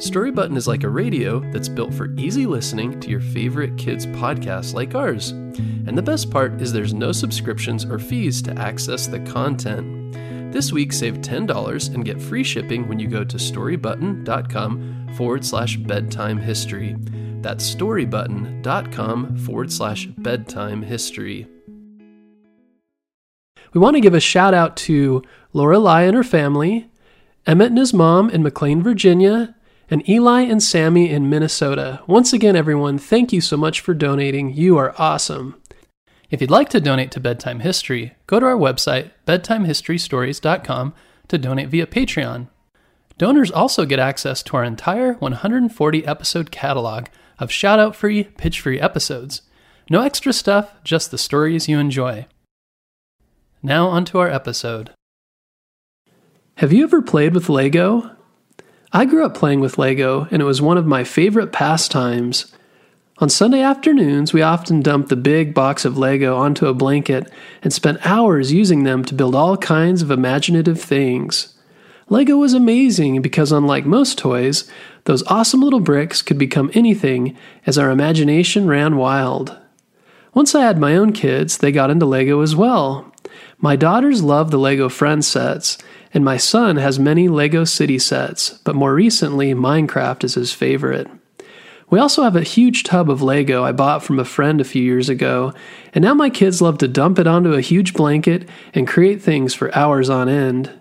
Story Button is like a radio that's built for easy listening to your favorite kids' podcasts like ours. And the best part is there's no subscriptions or fees to access the content. This week, save $10 and get free shipping when you go to storybutton.com forward slash bedtime history. That's storybutton.com forward slash bedtime history. We want to give a shout out to Laura Lorelei and her family, Emmett and his mom in McLean, Virginia, and Eli and Sammy in Minnesota. Once again, everyone, thank you so much for donating. You are awesome. If you'd like to donate to Bedtime History, go to our website, bedtimehistorystories.com, to donate via Patreon. Donors also get access to our entire 140 episode catalog of shout out free, pitch free episodes. No extra stuff, just the stories you enjoy. Now, onto our episode. Have you ever played with Lego? I grew up playing with Lego, and it was one of my favorite pastimes. On Sunday afternoons, we often dumped the big box of Lego onto a blanket and spent hours using them to build all kinds of imaginative things. Lego was amazing because, unlike most toys, those awesome little bricks could become anything as our imagination ran wild. Once I had my own kids, they got into Lego as well. My daughters love the Lego Friends sets, and my son has many Lego City sets, but more recently, Minecraft is his favorite. We also have a huge tub of Lego I bought from a friend a few years ago, and now my kids love to dump it onto a huge blanket and create things for hours on end.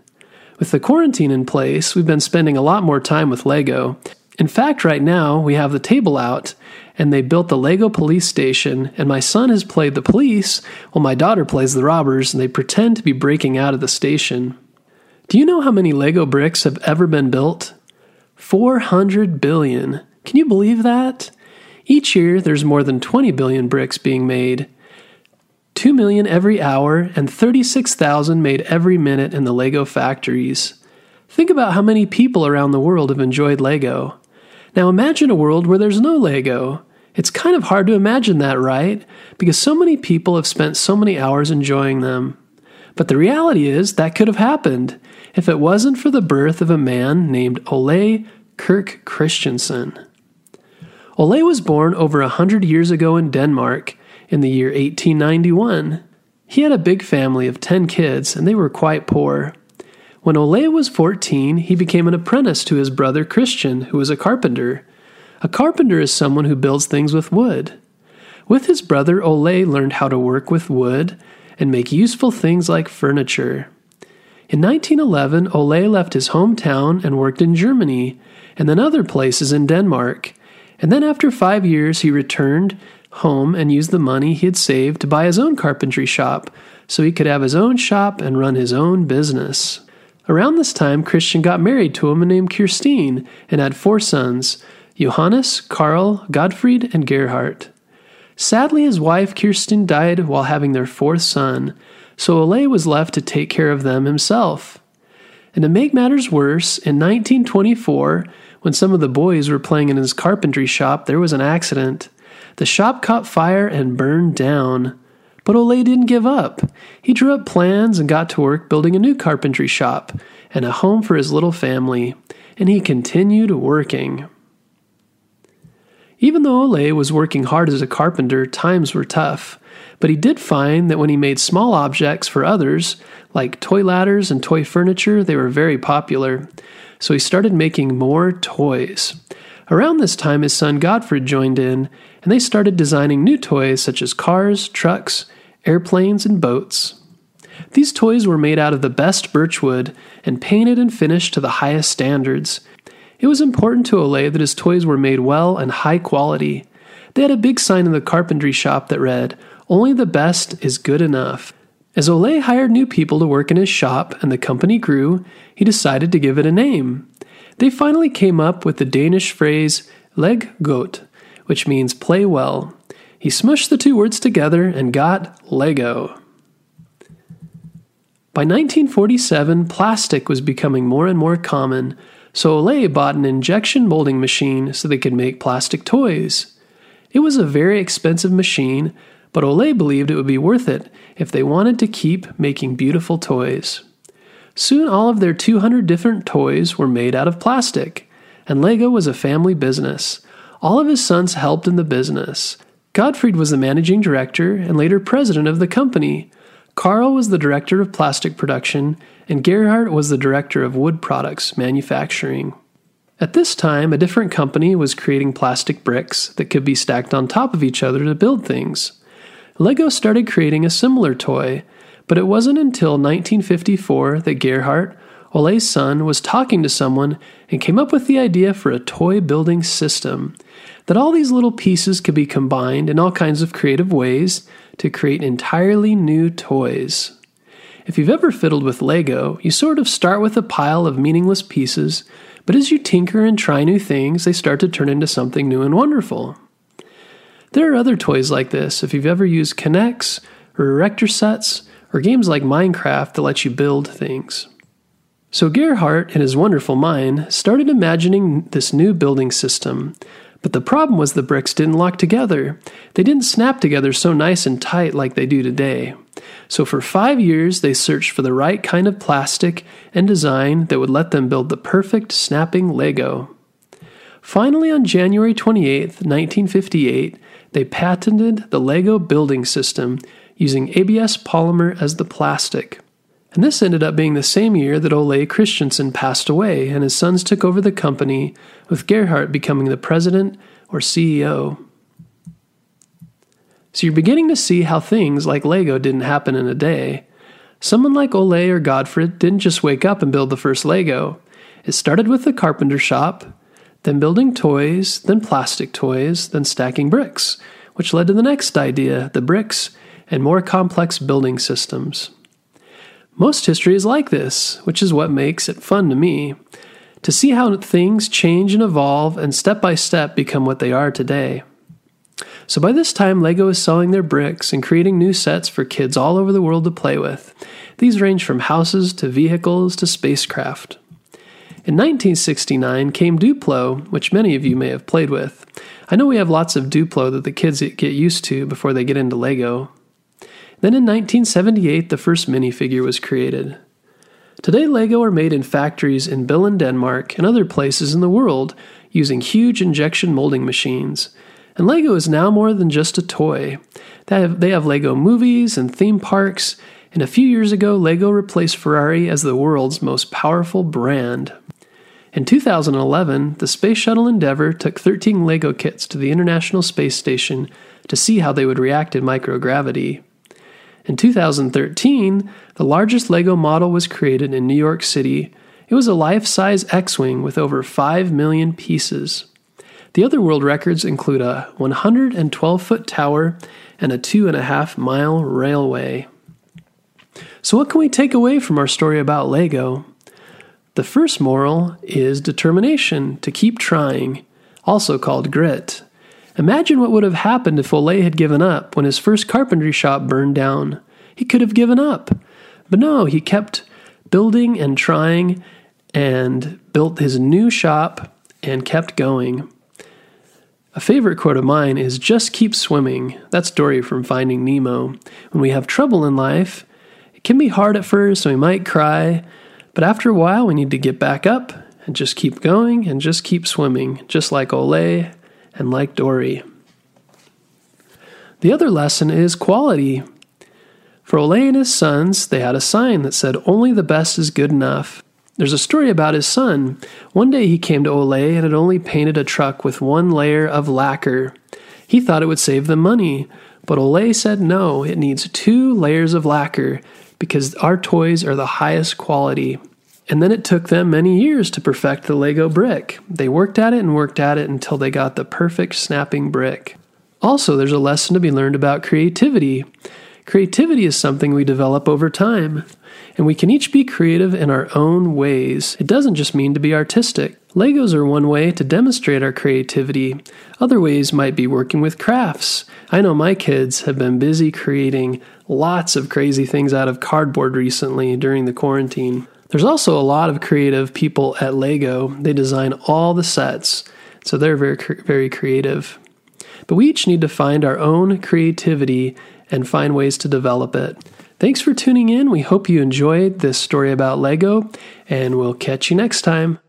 With the quarantine in place, we've been spending a lot more time with Lego. In fact, right now, we have the table out, and they built the Lego police station, and my son has played the police while my daughter plays the robbers, and they pretend to be breaking out of the station. Do you know how many Lego bricks have ever been built? 400 billion. Can you believe that? Each year, there's more than 20 billion bricks being made. 2 million every hour and 36,000 made every minute in the Lego factories. Think about how many people around the world have enjoyed Lego. Now imagine a world where there's no Lego. It's kind of hard to imagine that, right? Because so many people have spent so many hours enjoying them. But the reality is that could have happened if it wasn't for the birth of a man named Ole Kirk Christiansen. Ole was born over a hundred years ago in Denmark in the year 1891. He had a big family of 10 kids, and they were quite poor. When Ole was 14, he became an apprentice to his brother Christian, who was a carpenter. A carpenter is someone who builds things with wood. With his brother, Ole learned how to work with wood and make useful things like furniture. In 1911, Ole left his hometown and worked in Germany, and then other places in Denmark. And then after five years, he returned home and used the money he had saved to buy his own carpentry shop so he could have his own shop and run his own business. Around this time, Christian got married to a woman named Kirstine and had four sons Johannes, Karl, Gottfried, and Gerhard. Sadly, his wife Kirsten died while having their fourth son, so Ole was left to take care of them himself. And to make matters worse, in 1924, when some of the boys were playing in his carpentry shop, there was an accident. The shop caught fire and burned down. But Ole didn't give up. He drew up plans and got to work building a new carpentry shop and a home for his little family, and he continued working. Even though Ole was working hard as a carpenter, times were tough. But he did find that when he made small objects for others, like toy ladders and toy furniture, they were very popular. So he started making more toys. Around this time, his son Gottfried joined in, and they started designing new toys such as cars, trucks, airplanes, and boats. These toys were made out of the best birchwood and painted and finished to the highest standards. It was important to Ole that his toys were made well and high quality. They had a big sign in the carpentry shop that read, only the best is good enough. As Ole hired new people to work in his shop and the company grew, he decided to give it a name. They finally came up with the Danish phrase leg godt, which means play well. He smushed the two words together and got Lego. By 1947, plastic was becoming more and more common, so Ole bought an injection molding machine so they could make plastic toys. It was a very expensive machine, but Ole believed it would be worth it if they wanted to keep making beautiful toys. Soon all of their 200 different toys were made out of plastic, and Lego was a family business. All of his sons helped in the business. Gottfried was the managing director and later president of the company. Karl was the director of plastic production, and Gerhard was the director of wood products manufacturing. At this time, a different company was creating plastic bricks that could be stacked on top of each other to build things. Lego started creating a similar toy, but it wasn't until 1954 that Gerhard, Ole's son, was talking to someone and came up with the idea for a toy building system that all these little pieces could be combined in all kinds of creative ways to create entirely new toys. If you've ever fiddled with Lego, you sort of start with a pile of meaningless pieces, but as you tinker and try new things, they start to turn into something new and wonderful. There are other toys like this if you've ever used K'NEX or Erector sets or games like Minecraft that let you build things. So Gerhard, in his wonderful mind, started imagining this new building system but the problem was the bricks didn't lock together. They didn't snap together so nice and tight like they do today. So for five years, they searched for the right kind of plastic and design that would let them build the perfect snapping Lego. Finally, on January 28, 1958, they patented the Lego building system using ABS polymer as the plastic. And this ended up being the same year that Ole Christiansen passed away and his sons took over the company, with Gerhard becoming the president or CEO. So you're beginning to see how things like Lego didn't happen in a day. Someone like Ole or Gottfried didn't just wake up and build the first Lego. It started with the carpenter shop, then building toys, then plastic toys, then stacking bricks, which led to the next idea the bricks and more complex building systems. Most history is like this, which is what makes it fun to me. To see how things change and evolve and step by step become what they are today. So by this time, LEGO is selling their bricks and creating new sets for kids all over the world to play with. These range from houses to vehicles to spacecraft. In 1969 came Duplo, which many of you may have played with. I know we have lots of Duplo that the kids get used to before they get into LEGO. Then in 1978, the first minifigure was created. Today, LEGO are made in factories in Billund, Denmark, and other places in the world using huge injection molding machines. And LEGO is now more than just a toy. They have, they have LEGO movies and theme parks, and a few years ago, LEGO replaced Ferrari as the world's most powerful brand. In 2011, the Space Shuttle Endeavour took 13 LEGO kits to the International Space Station to see how they would react in microgravity. In 2013, the largest LEGO model was created in New York City. It was a life size X Wing with over 5 million pieces. The other world records include a 112 foot tower and a 2.5 mile railway. So, what can we take away from our story about LEGO? The first moral is determination to keep trying, also called grit. Imagine what would have happened if Ole had given up when his first carpentry shop burned down. He could have given up. But no, he kept building and trying and built his new shop and kept going. A favorite quote of mine is just keep swimming. That's Dory from Finding Nemo. When we have trouble in life, it can be hard at first and we might cry, but after a while we need to get back up and just keep going and just keep swimming, just like Ole and like Dory. The other lesson is quality. For Ole and his sons, they had a sign that said, Only the best is good enough. There's a story about his son. One day he came to Ole and had only painted a truck with one layer of lacquer. He thought it would save them money, but Ole said no, it needs two layers of lacquer because our toys are the highest quality. And then it took them many years to perfect the Lego brick. They worked at it and worked at it until they got the perfect snapping brick. Also, there's a lesson to be learned about creativity. Creativity is something we develop over time, and we can each be creative in our own ways. It doesn't just mean to be artistic. Legos are one way to demonstrate our creativity. Other ways might be working with crafts. I know my kids have been busy creating lots of crazy things out of cardboard recently during the quarantine. There's also a lot of creative people at Lego. They design all the sets, so they're very very creative. But we each need to find our own creativity and find ways to develop it. Thanks for tuning in. We hope you enjoyed this story about Lego, and we'll catch you next time.